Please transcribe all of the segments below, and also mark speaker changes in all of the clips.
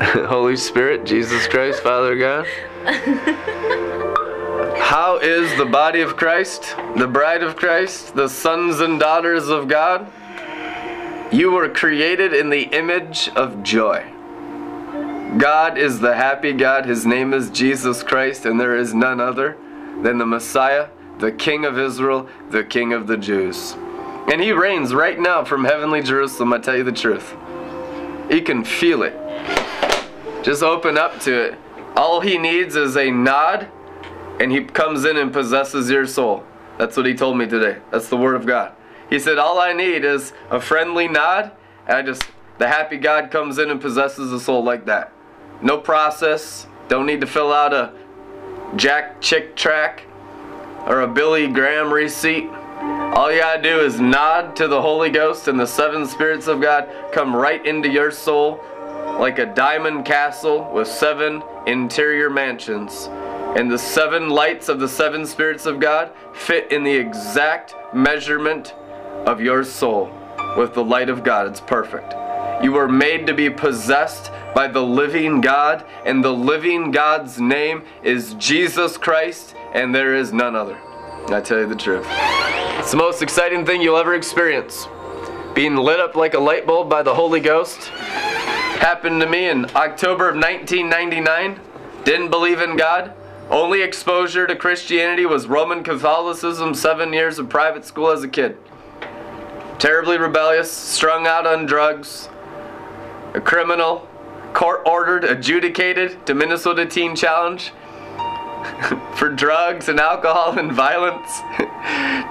Speaker 1: Holy Spirit, Jesus Christ, Father God. How is the body of Christ, the bride of Christ, the sons and daughters of God? You were created in the image of joy. God is the happy God. His name is Jesus Christ, and there is none other than the Messiah, the King of Israel, the King of the Jews. And he reigns right now from heavenly Jerusalem, I tell you the truth. You can feel it. Just open up to it. All he needs is a nod, and he comes in and possesses your soul. That's what he told me today. That's the word of God. He said, All I need is a friendly nod, and I just, the happy God comes in and possesses the soul like that. No process. Don't need to fill out a Jack Chick tract or a Billy Graham receipt. All you gotta do is nod to the Holy Ghost, and the seven spirits of God come right into your soul like a diamond castle with seven interior mansions. And the seven lights of the seven spirits of God fit in the exact measurement of your soul with the light of God. It's perfect. You were made to be possessed by the living God, and the living God's name is Jesus Christ, and there is none other. I tell you the truth. It's the most exciting thing you'll ever experience. Being lit up like a light bulb by the Holy Ghost happened to me in October of 1999. Didn't believe in God. Only exposure to Christianity was Roman Catholicism, seven years of private school as a kid. Terribly rebellious, strung out on drugs, a criminal, court ordered, adjudicated to Minnesota Teen Challenge for drugs and alcohol and violence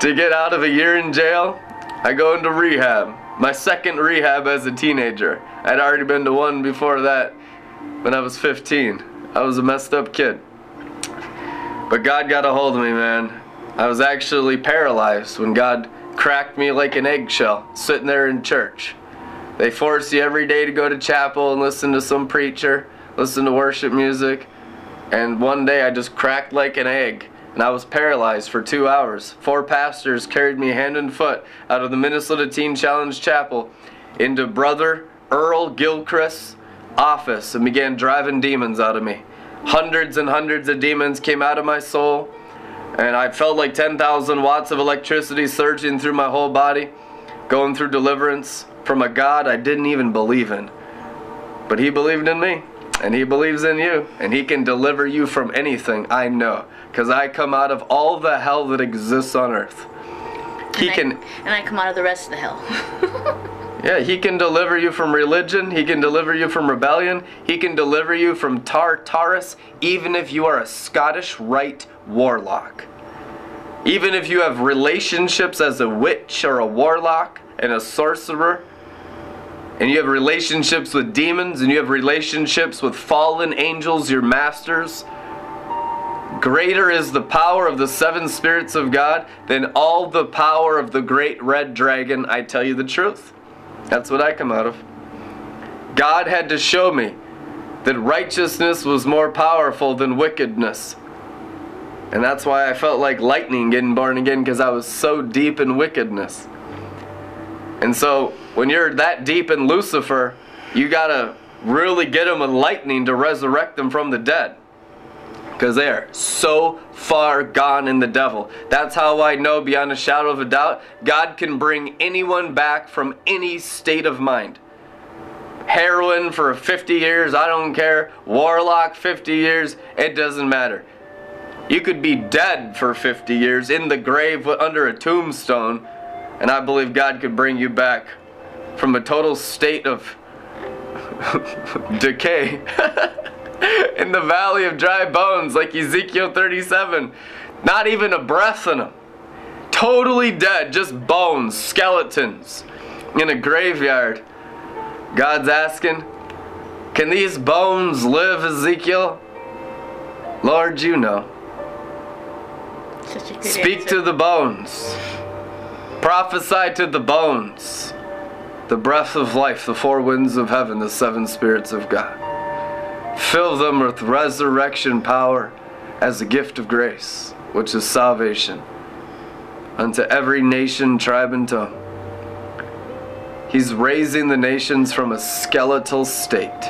Speaker 1: to get out of a year in jail. I go into rehab. My second rehab as a teenager. I'd already been to one before that when I was 15. I was a messed up kid. But God got a hold of me, man. I was actually paralyzed when God cracked me like an eggshell sitting there in church. They force you every day to go to chapel and listen to some preacher, listen to worship music. And one day I just cracked like an egg and I was paralyzed for two hours. Four pastors carried me hand and foot out of the Minnesota Teen Challenge Chapel into Brother Earl Gilchrist's office and began driving demons out of me. Hundreds and hundreds of demons came out of my soul, and I felt like 10,000 watts of electricity surging through my whole body, going through deliverance from a God I didn't even believe in. But He believed in me, and He believes in you, and He can deliver you from anything, I know, because I come out of all the hell that exists on earth. He
Speaker 2: and I,
Speaker 1: can.
Speaker 2: and I come out of the rest of the hell.
Speaker 1: Yeah, he can deliver you from religion. He can deliver you from rebellion. He can deliver you from Tartarus, even if you are a Scottish Rite warlock. Even if you have relationships as a witch or a warlock and a sorcerer, and you have relationships with demons, and you have relationships with fallen angels, your masters, greater is the power of the seven spirits of God than all the power of the great red dragon. I tell you the truth. That's what I come out of. God had to show me that righteousness was more powerful than wickedness. And that's why I felt like lightning getting born again because I was so deep in wickedness. And so when you're that deep in Lucifer, you got to really get them with lightning to resurrect them from the dead. Because they are so far gone in the devil. That's how I know beyond a shadow of a doubt God can bring anyone back from any state of mind. Heroin for 50 years, I don't care. Warlock 50 years, it doesn't matter. You could be dead for 50 years in the grave under a tombstone, and I believe God could bring you back from a total state of decay. in the valley of dry bones, like Ezekiel 37. Not even a breath in them. Totally dead, just bones, skeletons in a graveyard. God's asking, Can these bones live, Ezekiel? Lord, you know.
Speaker 2: Such a good
Speaker 1: Speak
Speaker 2: answer.
Speaker 1: to the bones. Prophesy to the bones. The breath of life, the four winds of heaven, the seven spirits of God. Fill them with resurrection power as a gift of grace, which is salvation, unto every nation, tribe, and tongue. He's raising the nations from a skeletal state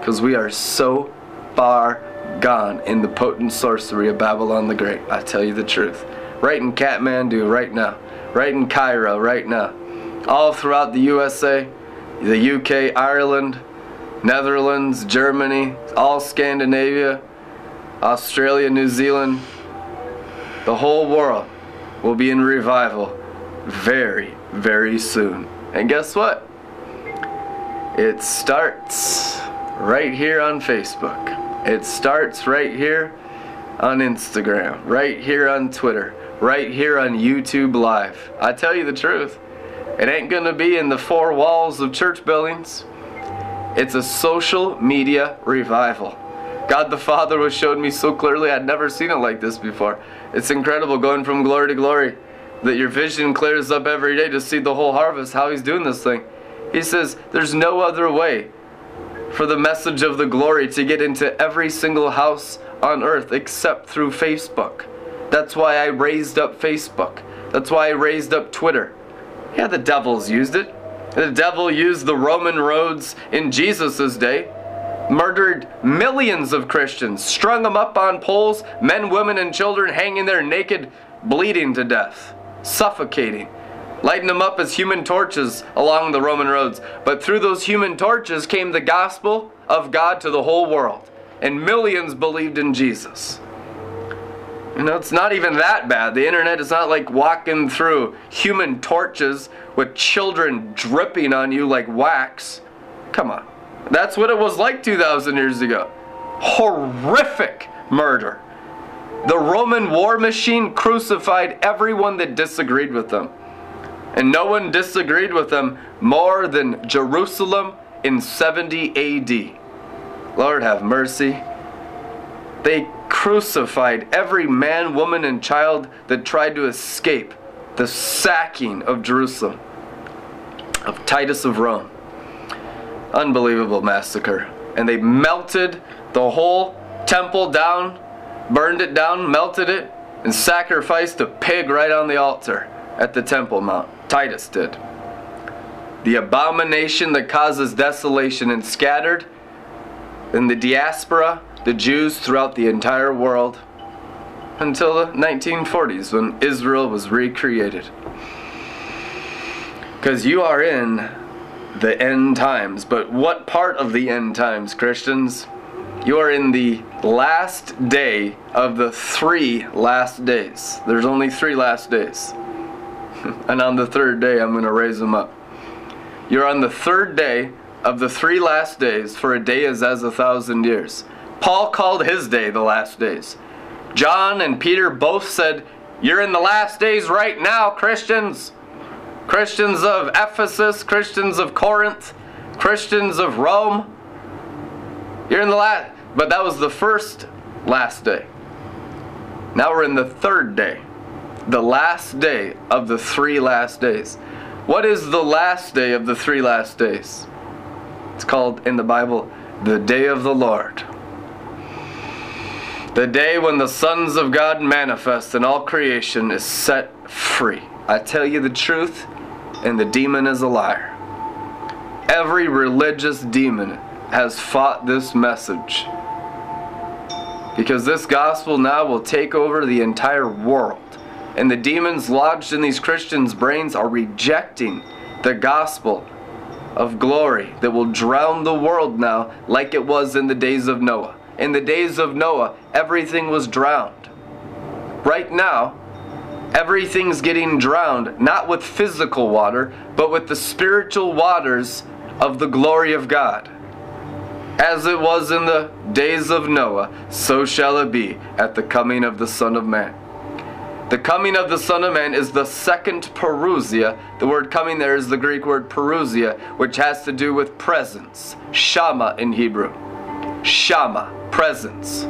Speaker 1: because we are so far gone in the potent sorcery of Babylon the Great. I tell you the truth. Right in Kathmandu, right now. Right in Cairo, right now. All throughout the USA, the UK, Ireland, Netherlands, Germany, all Scandinavia, Australia, New Zealand, the whole world will be in revival very, very soon. And guess what? It starts right here on Facebook. It starts right here on Instagram, right here on Twitter, right here on YouTube Live. I tell you the truth, it ain't gonna be in the four walls of church buildings. It's a social media revival. God the Father was showed me so clearly I'd never seen it like this before. It's incredible going from glory to glory that your vision clears up every day to see the whole harvest, how he's doing this thing. He says there's no other way for the message of the glory to get into every single house on earth except through Facebook. That's why I raised up Facebook. That's why I raised up Twitter. Yeah, the devil's used it. The devil used the Roman roads in Jesus' day, murdered millions of Christians, strung them up on poles, men, women, and children hanging there naked, bleeding to death suffocating, lighting them up as human torches along the Roman roads. But through those human torches came the gospel of God to the whole world, and millions believed in Jesus. You know, it's not even that bad. The internet is not like walking through human torches with children dripping on you like wax. Come on. That's what it was like 2,000 years ago. Horrific murder. The Roman war machine crucified everyone that disagreed with them. And no one disagreed with them more than Jerusalem in 70 AD. Lord have mercy. They crucified every man, woman, and child that tried to escape the sacking of Jerusalem, of Titus of Rome. Unbelievable massacre. And they melted the whole temple down burned it down, melted it, and sacrificed a pig right on the altar at the Temple Mount. Titus did. The abomination that causes desolation and scattered in the diaspora, the Jews throughout the entire world, until the 1940s when Israel was recreated. Because you are in the end times. But what part of the end times, Christians? You are in the last day of the three last days. There's only three last days. and on the third day, I'm going to raise them up. You're on the third day of the three last days, for a day is as a thousand years. Paul called his day the last days. John and Peter both said, You're in the last days right now, Christians. Christians of Ephesus, Christians of Corinth, Christians of Rome. You're in the last. But that was the first last day. Now we're in the third day. The last day of the three last days. What is the last day of the three last days? It's called in the Bible the day of the Lord. The day when the sons of God manifest and all creation is set free. I tell you the truth, and the demon is a liar. Every religious demon has fought this message because this gospel now will take over the entire world. And the demons lodged in these Christians' brains are rejecting the gospel of glory that will drown the world now like it was in the days of Noah. In the days of Noah, everything was drowned. Right now, everything's getting drowned, not with physical water, but with the spiritual waters of the glory of God. As it was in the days of Noah, so shall it be at the coming of the Son of Man. The coming of the Son of Man is the second parousia. The word coming there is the Greek word parousia, which has to do with presence. Shama in Hebrew. Shama, presence.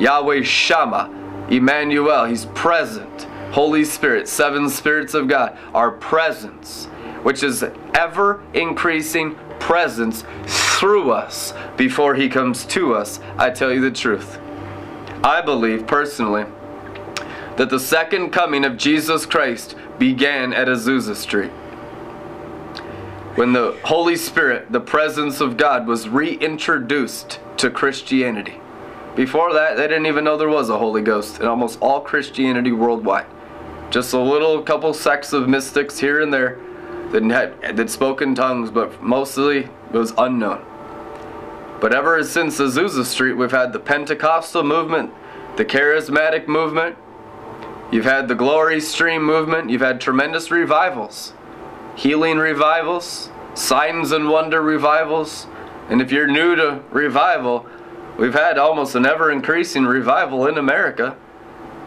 Speaker 1: Yahweh Shama, Emmanuel, He's present. Holy Spirit, seven spirits of God, our presence, which is ever increasing presence through us before he comes to us. I tell you the truth. I believe personally that the second coming of Jesus Christ began at Azusa Street. When the Holy Spirit, the presence of God, was reintroduced to Christianity. Before that, they didn't even know there was a Holy Ghost in almost all Christianity worldwide. Just a little couple sects of mystics here and there that had that spoke in tongues, but mostly it was unknown. But ever since Azusa Street, we've had the Pentecostal movement, the Charismatic movement, you've had the Glory Stream movement, you've had tremendous revivals, healing revivals, signs and wonder revivals. And if you're new to revival, we've had almost an ever increasing revival in America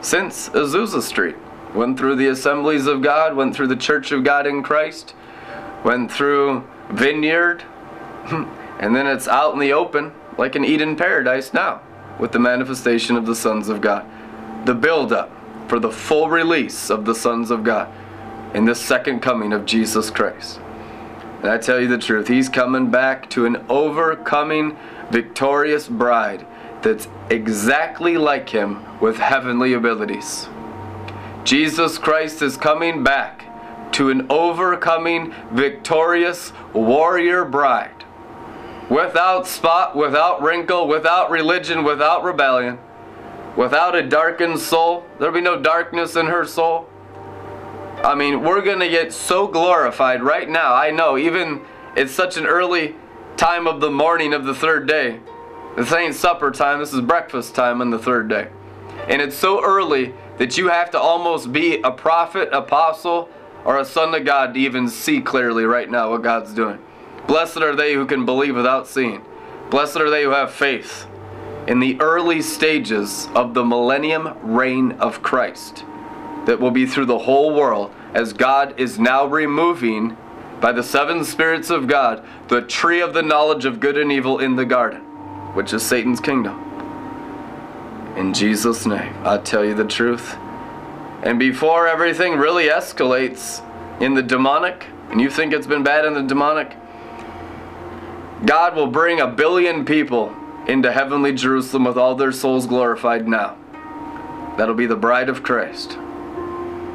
Speaker 1: since Azusa Street. Went through the Assemblies of God, went through the Church of God in Christ, went through Vineyard, and then it's out in the open like an Eden paradise now with the manifestation of the sons of God. The build up for the full release of the sons of God in the second coming of Jesus Christ. And I tell you the truth, he's coming back to an overcoming, victorious bride that's exactly like him with heavenly abilities. Jesus Christ is coming back to an overcoming, victorious warrior bride. Without spot, without wrinkle, without religion, without rebellion, without a darkened soul. There'll be no darkness in her soul. I mean, we're going to get so glorified right now. I know, even it's such an early time of the morning of the third day. This ain't supper time, this is breakfast time on the third day. And it's so early that you have to almost be a prophet, apostle, or a son of God to even see clearly right now what God's doing. Blessed are they who can believe without seeing. Blessed are they who have faith in the early stages of the millennium reign of Christ that will be through the whole world as God is now removing by the seven spirits of God the tree of the knowledge of good and evil in the garden, which is Satan's kingdom. In Jesus' name, I tell you the truth. And before everything really escalates in the demonic, and you think it's been bad in the demonic, God will bring a billion people into heavenly Jerusalem with all their souls glorified now. That'll be the bride of Christ.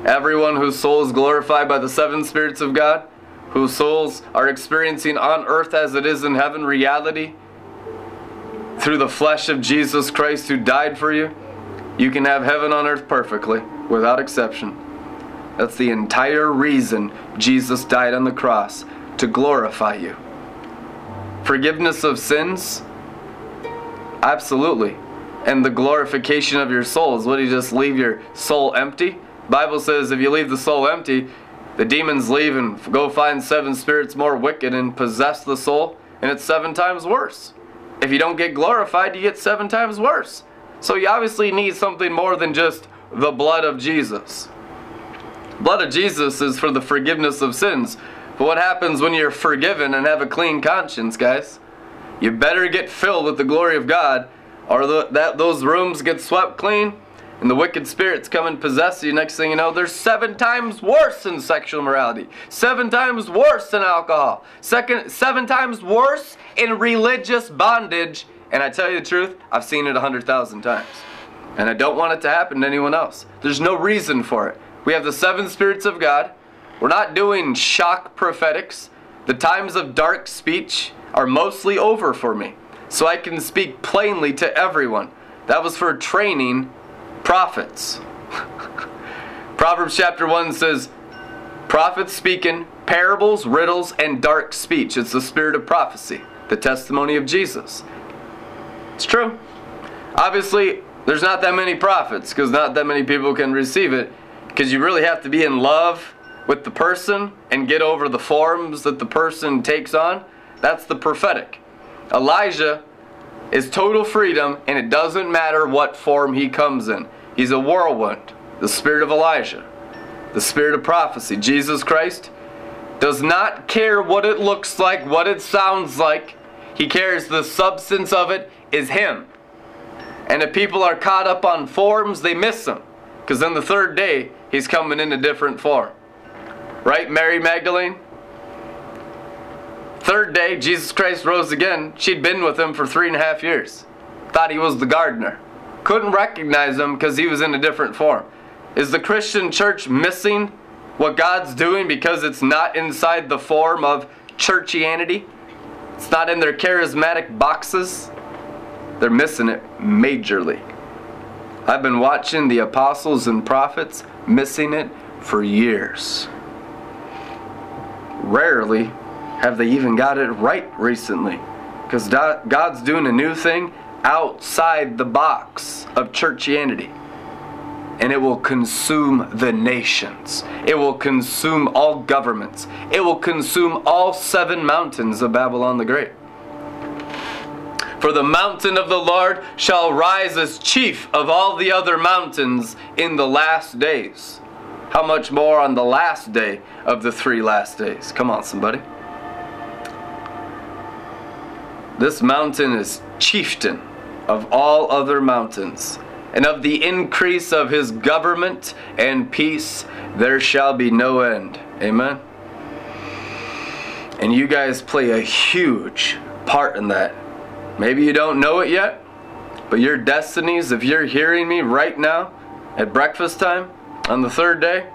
Speaker 1: Everyone whose soul is glorified by the seven spirits of God, whose souls are experiencing on earth as it is in heaven reality, through the flesh of Jesus Christ who died for you, you can have heaven on earth perfectly, without exception. That's the entire reason Jesus died on the cross, to glorify you. Forgiveness of sins? Absolutely. And the glorification of your soul is what you just leave your soul empty? Bible says if you leave the soul empty, the demons leave and go find seven spirits more wicked and possess the soul, and it's seven times worse. If you don't get glorified, you get seven times worse. So you obviously need something more than just the blood of Jesus. Blood of Jesus is for the forgiveness of sins. But what happens when you're forgiven and have a clean conscience, guys? You better get filled with the glory of God, or the, that those rooms get swept clean, and the wicked spirits come and possess you. Next thing you know, they're seven times worse in sexual morality, seven times worse in alcohol, second, seven times worse in religious bondage. And I tell you the truth, I've seen it a hundred thousand times. And I don't want it to happen to anyone else. There's no reason for it. We have the seven spirits of God. We're not doing shock prophetics. The times of dark speech are mostly over for me. So I can speak plainly to everyone. That was for training prophets. Proverbs chapter 1 says, Prophets speaking parables, riddles, and dark speech. It's the spirit of prophecy, the testimony of Jesus. It's true. Obviously, there's not that many prophets because not that many people can receive it because you really have to be in love with the person and get over the forms that the person takes on. That's the prophetic. Elijah is total freedom and it doesn't matter what form he comes in. He's a whirlwind, the spirit of Elijah, the spirit of prophecy. Jesus Christ does not care what it looks like, what it sounds like. He cares the substance of it is him. And if people are caught up on forms, they miss him. Because then the third day, he's coming in a different form. Right, Mary Magdalene? Third day, Jesus Christ rose again. She'd been with him for three and a half years. Thought he was the gardener. Couldn't recognize him because he was in a different form. Is the Christian church missing what God's doing because it's not inside the form of churchianity. It's not in their charismatic boxes. They're missing it majorly. I've been watching the apostles and prophets missing it for years. Rarely have they even got it right recently. Because God's doing a new thing outside the box of churchianity. And it will consume the nations. It will consume all governments. It will consume all seven mountains of Babylon the Great. For the mountain of the Lord shall rise as chief of all the other mountains in the last days. How much more on the last day of the three last days? Come on, somebody. This mountain is chieftain of all other mountains, and of the increase of his government and peace there shall be no end. Amen. And you guys play a huge part in that. Maybe you don't know it yet, but your destinies, if you're hearing me right now at breakfast time on the third day,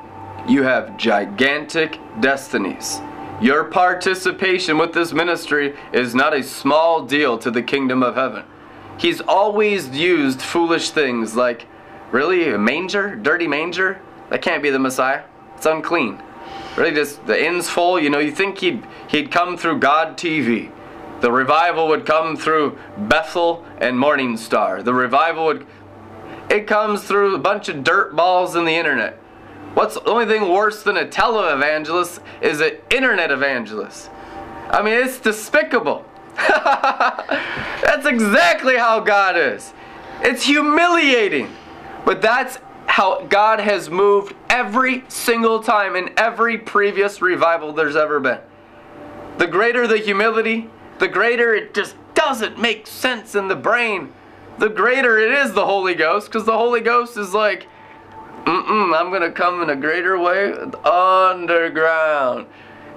Speaker 1: you have gigantic destinies. Your participation with this ministry is not a small deal to the kingdom of heaven. He's always used foolish things like, really, a manger? Dirty manger? That can't be the Messiah. It's unclean. Really, just the inn's full. You know, you think he'd, he'd come through God TV. The revival would come through Bethel and Morning Star. The revival would. It comes through a bunch of dirt balls in the internet. What's the only thing worse than a televangelist is an internet evangelist. I mean, it's despicable. that's exactly how God is. It's humiliating. But that's how God has moved every single time in every previous revival there's ever been. The greater the humility, the greater it just doesn't make sense in the brain, the greater it is the Holy Ghost, because the Holy Ghost is like, mm-mm, I'm gonna come in a greater way underground.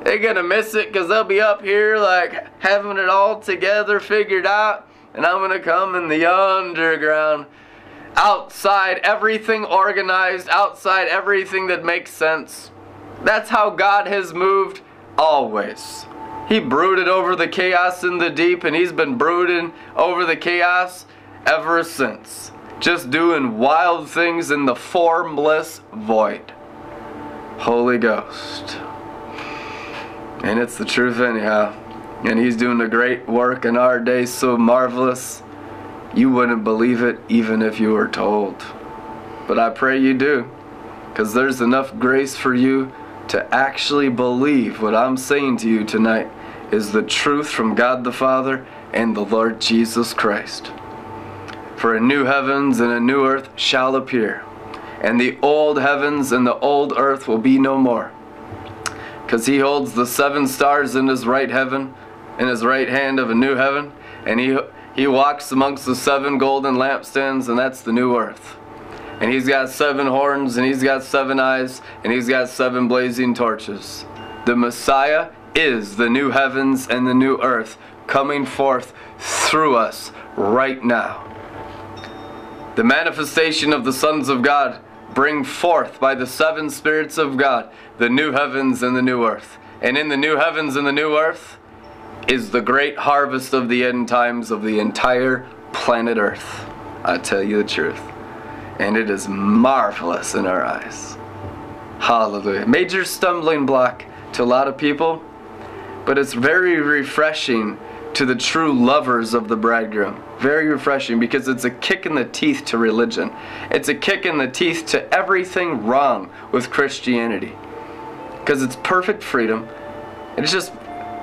Speaker 1: They're gonna miss it because they'll be up here like having it all together figured out, and I'm gonna come in the underground. Outside everything organized, outside everything that makes sense. That's how God has moved always. He brooded over the chaos in the deep, and He's been brooding over the chaos ever since. Just doing wild things in the formless void. Holy Ghost. And it's the truth, anyhow. And He's doing a great work in our day, so marvelous. You wouldn't believe it even if you were told. But I pray you do, because there's enough grace for you to actually believe what I'm saying to you tonight is the truth from God the Father and the Lord Jesus Christ. For a new heavens and a new earth shall appear, and the old heavens and the old earth will be no more. Because he holds the seven stars in his right heaven, in his right hand of a new heaven, and he, he walks amongst the seven golden lampstands, and that's the new earth. And he's got seven horns, and he's got seven eyes, and he's got seven blazing torches. The Messiah is the new heavens and the new earth coming forth through us right now. The manifestation of the sons of God bring forth by the seven spirits of God the new heavens and the new earth. And in the new heavens and the new earth is the great harvest of the end times of the entire planet earth. I tell you the truth. And it is marvelous in our eyes. Hallelujah. Major stumbling block to a lot of people but it's very refreshing to the true lovers of the bridegroom. Very refreshing because it's a kick in the teeth to religion. It's a kick in the teeth to everything wrong with Christianity. Because it's perfect freedom. It's just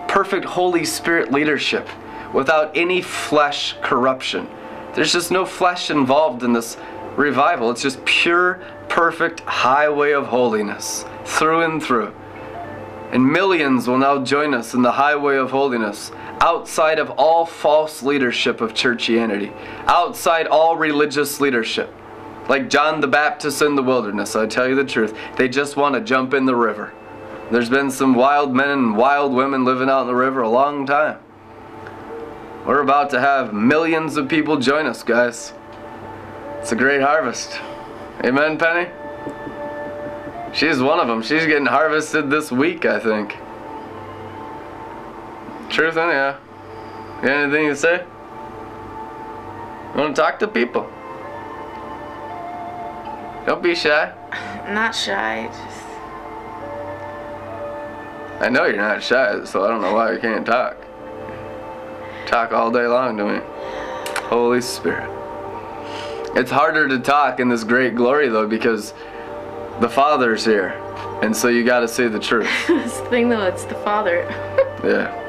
Speaker 1: perfect Holy Spirit leadership without any flesh corruption. There's just no flesh involved in this revival. It's just pure, perfect highway of holiness through and through. And millions will now join us in the highway of holiness, outside of all false leadership of churchianity, outside all religious leadership. Like John the Baptist in the wilderness, I tell you the truth, they just want to jump in the river. There's been some wild men and wild women living out in the river a long time. We're about to have millions of people join us, guys. It's a great harvest. Amen, Penny? She's one of them. She's getting harvested this week, I think. Truth anyhow. You got anything to say? You want to talk to people? Don't be shy.
Speaker 2: I'm not shy. Just
Speaker 1: I know you're not shy, so I don't know why you can't talk. Talk all day long to me. Holy Spirit. It's harder to talk in this great glory though because the Father's here. And so you gotta say the truth.
Speaker 2: this thing though, it's the father.
Speaker 1: Yeah.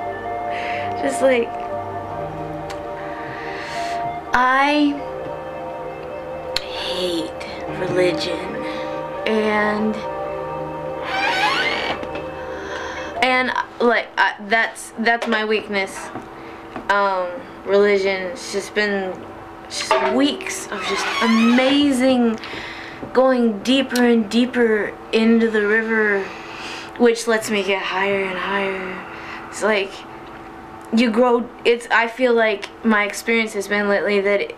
Speaker 2: Just like I hate religion and and like I, that's that's my weakness. Um, religion. It's just been just weeks of just amazing going deeper and deeper into the river, which lets me get higher and higher. It's like you grow. It's. I feel like my experience has been lately that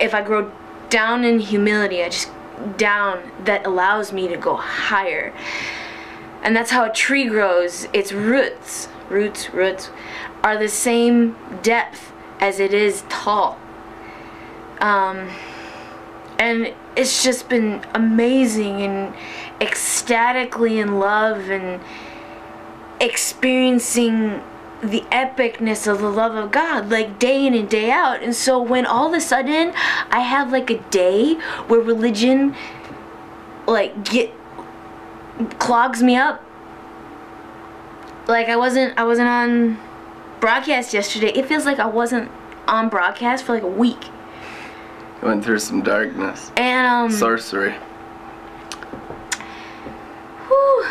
Speaker 2: if I grow down in humility, I just down that allows me to go higher. And that's how a tree grows. Its roots, roots, roots, are the same depth as it is tall. Um, and it's just been amazing and ecstatically in love and experiencing the epicness of the love of God like day in and day out. And so when all of a sudden I have like a day where religion like get clogs me up like I wasn't I wasn't on broadcast yesterday. It feels like I wasn't on broadcast for like a week.
Speaker 1: Went through some darkness.
Speaker 2: And um
Speaker 1: Sorcery.
Speaker 2: whew,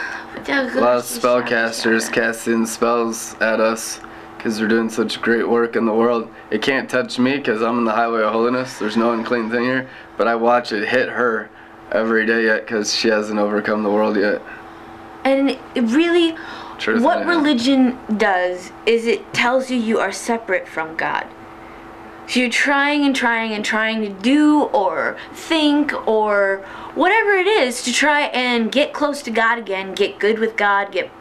Speaker 1: A lot of spellcasters casting spells at us because they're doing such great work in the world. It can't touch me because I'm in the highway of holiness. There's no unclean thing here. But I watch it hit her every day yet because she hasn't overcome the world yet.
Speaker 2: And it really
Speaker 1: Truth
Speaker 2: what religion does is it tells you you are separate from God. So you're trying and trying and trying to do or think or whatever it is to try and get close to God again, get good with God, get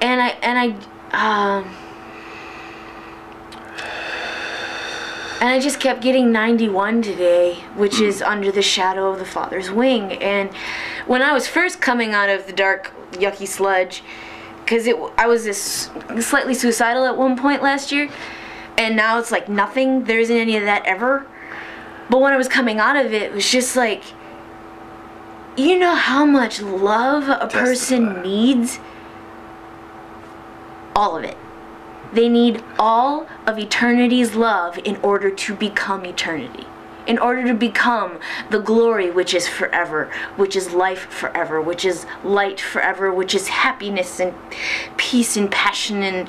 Speaker 2: and I and I um and I just kept getting 91 today, which is under the shadow of the Father's wing. And when I was first coming out of the dark, yucky sludge, because it I was this slightly suicidal at one point last year, and now it's like nothing. There isn't any of that ever. But when I was coming out of it, it was just like, you know how much love a person needs. All of it. They need all of eternity's love in order to become eternity. In order to become the glory which is forever, which is life forever, which is light forever, which is happiness and peace and passion and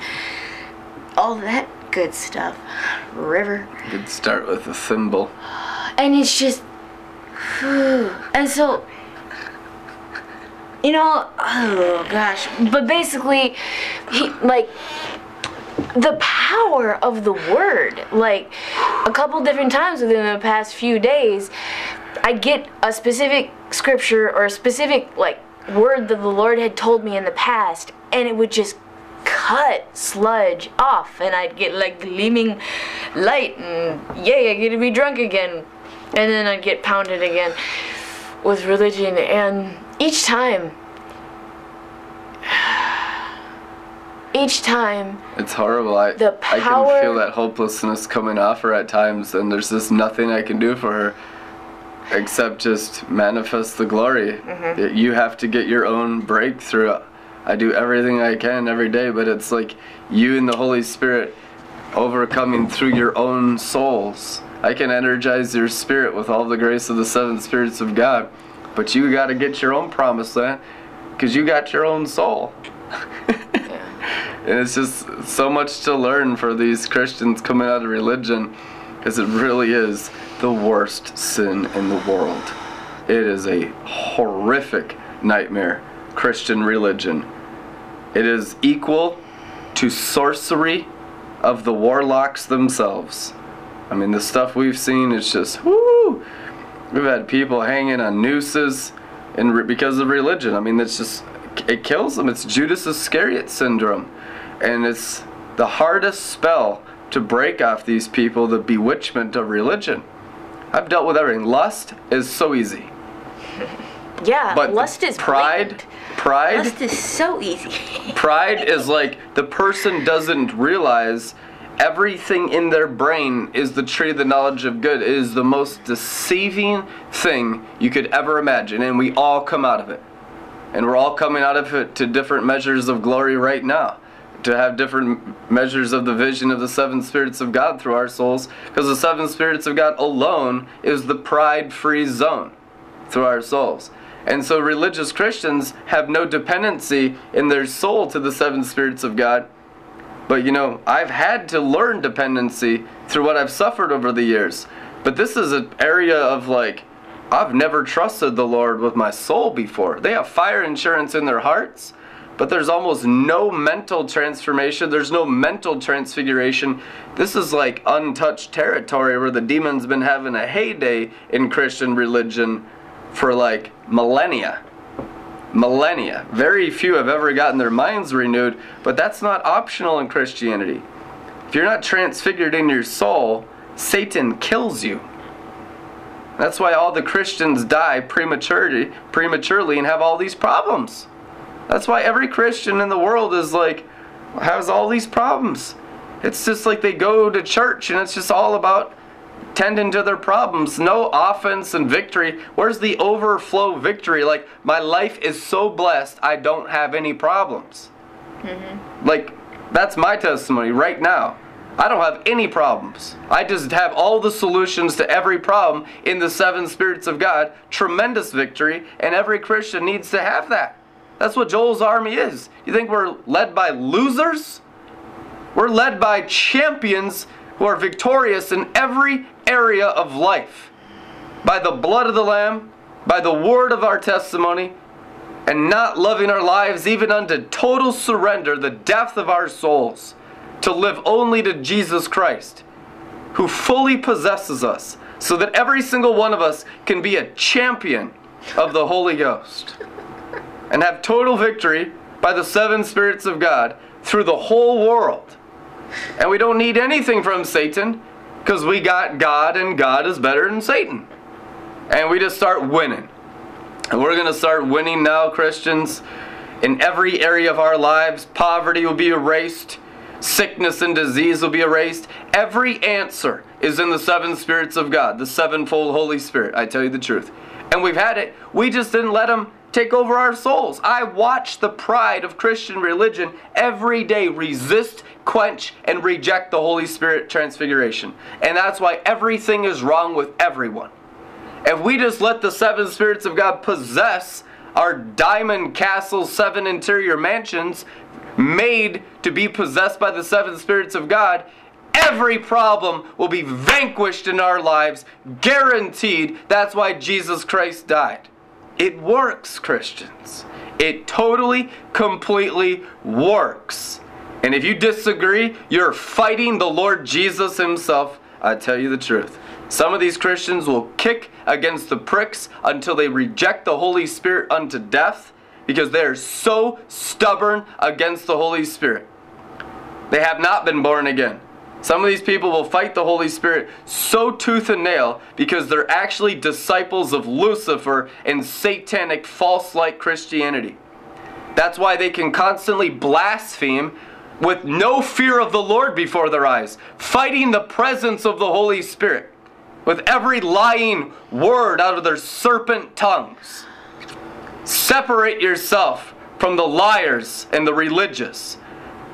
Speaker 2: all that good stuff. River.
Speaker 1: Could start with a thimble.
Speaker 2: And it's just. And so. You know, oh gosh. But basically, he, like, the power of the word. Like, a couple different times within the past few days, I get a specific scripture or a specific, like, word that the Lord had told me in the past, and it would just cut sludge off, and I'd get, like, gleaming light, and yay, I get to be drunk again. And then I'd get pounded again with religion, and each time, each time,
Speaker 1: It's horrible. I,
Speaker 2: The
Speaker 1: I can feel that hopelessness coming off her at times, and there's just nothing I can do for her except just manifest the glory.
Speaker 2: Mm-hmm.
Speaker 1: You have to get your own breakthrough. I do everything I can every day, but it's like you and the Holy Spirit overcoming through your own souls. I can energize your spirit with all the grace of the seven spirits of God, but you got to get your own promised land eh? because you got your own soul. And it's just so much to learn for these Christians coming out of religion because it really is the worst sin in the world. It is a horrific nightmare, Christian religion. It is equal to sorcery of the warlocks themselves. I mean, the stuff we've seen is just whoo. We've had people hanging on nooses and because of religion. I mean, it's just it kills them. It's Judas Iscariot syndrome, and it's the hardest spell to break off these people, the bewitchment of religion. I've dealt with everything. Lust is so easy.
Speaker 2: Yeah,
Speaker 1: But
Speaker 2: lust is
Speaker 1: pride,
Speaker 2: blatant.
Speaker 1: pride,
Speaker 2: Lust is so easy.
Speaker 1: pride is like the person doesn't realize everything in their brain is the tree of the knowledge of good. It is the most deceiving thing you could ever imagine, and we all come out of it. And we're all coming out of it to different measures of glory right now. To have different measures of the vision of the seven spirits of God through our souls, because the seven spirits of God alone is the pride free zone through our souls. And so religious Christians have no dependency in their soul to the seven spirits of God. But you know, I've had to learn dependency through what I've suffered over the years. But this is an area of like, I've never trusted the Lord with my soul before. They have fire insurance in their hearts, but there's almost no mental transformation. There's no mental transfiguration. This is like untouched territory where the demon's been having a heyday in Christian religion for like millennia. Millennia. Very few have ever gotten their minds renewed, but that's not optional in Christianity. If you're not transfigured in your soul, Satan kills you. That's why all the Christians die prematurely, prematurely and have all these problems. That's why every Christian in the world is like has all these problems. It's just like they go to church and it's just all about tending to their problems. No offense and victory. Where's the overflow victory? Like my life is so blessed, I don't have any problems. Mm-hmm. Like that's my testimony right now. I don't have any problems. I just have all the solutions to every problem in the seven spirits of God. Tremendous victory, and every Christian needs to have that. That's what Joel's army is. You think we're led by losers? We're led by champions who are victorious in every area of life. By the blood of the Lamb, by the word of our testimony, and not loving our lives even unto total surrender, the depth of our souls, to live only to Jesus Christ, who fully possesses us, so that every single one of us can be a champion of the Holy Ghost and have total victory by the seven spirits of God through the whole world. And we don't need anything from Satan because we got God and God is better than Satan. And we just start winning. And we're going to start winning now, Christians. In every area of our lives, poverty will be erased, sickness and disease will be erased. Every answer is in the seven spirits of God, the sevenfold Holy Spirit. I tell you the truth. And we've had it. We just didn't let them take over our souls. I watch the pride of Christian religion every day resist, quench, and reject the Holy Spirit transfiguration. And that's why everything is wrong with everyone. If we just let the seven spirits of God possess our diamond castle, seven interior mansions made to be possessed by the seven spirits of God, every problem will be vanquished in our lives, guaranteed. That's why Jesus Christ died. It works, Christians. It totally, completely works. And if you disagree, you're fighting the Lord Jesus Himself. I tell you the truth. Some of these Christians will kick against the pricks until they reject the Holy Spirit unto death because they are so stubborn against the Holy Spirit. They have not been born again. Some of these people will fight the Holy Spirit so tooth and nail because they're actually disciples of Lucifer and satanic false like Christianity. That's why they can constantly blaspheme with no fear of the Lord before their eyes, fighting the presence of the Holy Spirit with every lying word out of their serpent tongues. Separate yourself from the liars and the religious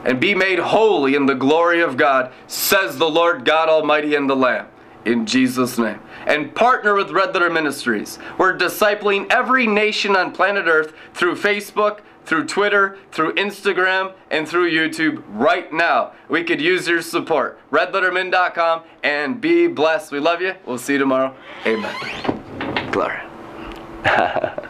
Speaker 1: and be made holy in the glory of God, says the Lord God Almighty and the Lamb. In Jesus' name. And partner with Red Letter Ministries. We're discipling every nation on planet Earth through Facebook, through Twitter, through Instagram, and through YouTube right now. We could use your support. RedLetterMin.com and be blessed. We love you. We'll see you tomorrow. Amen. Glory.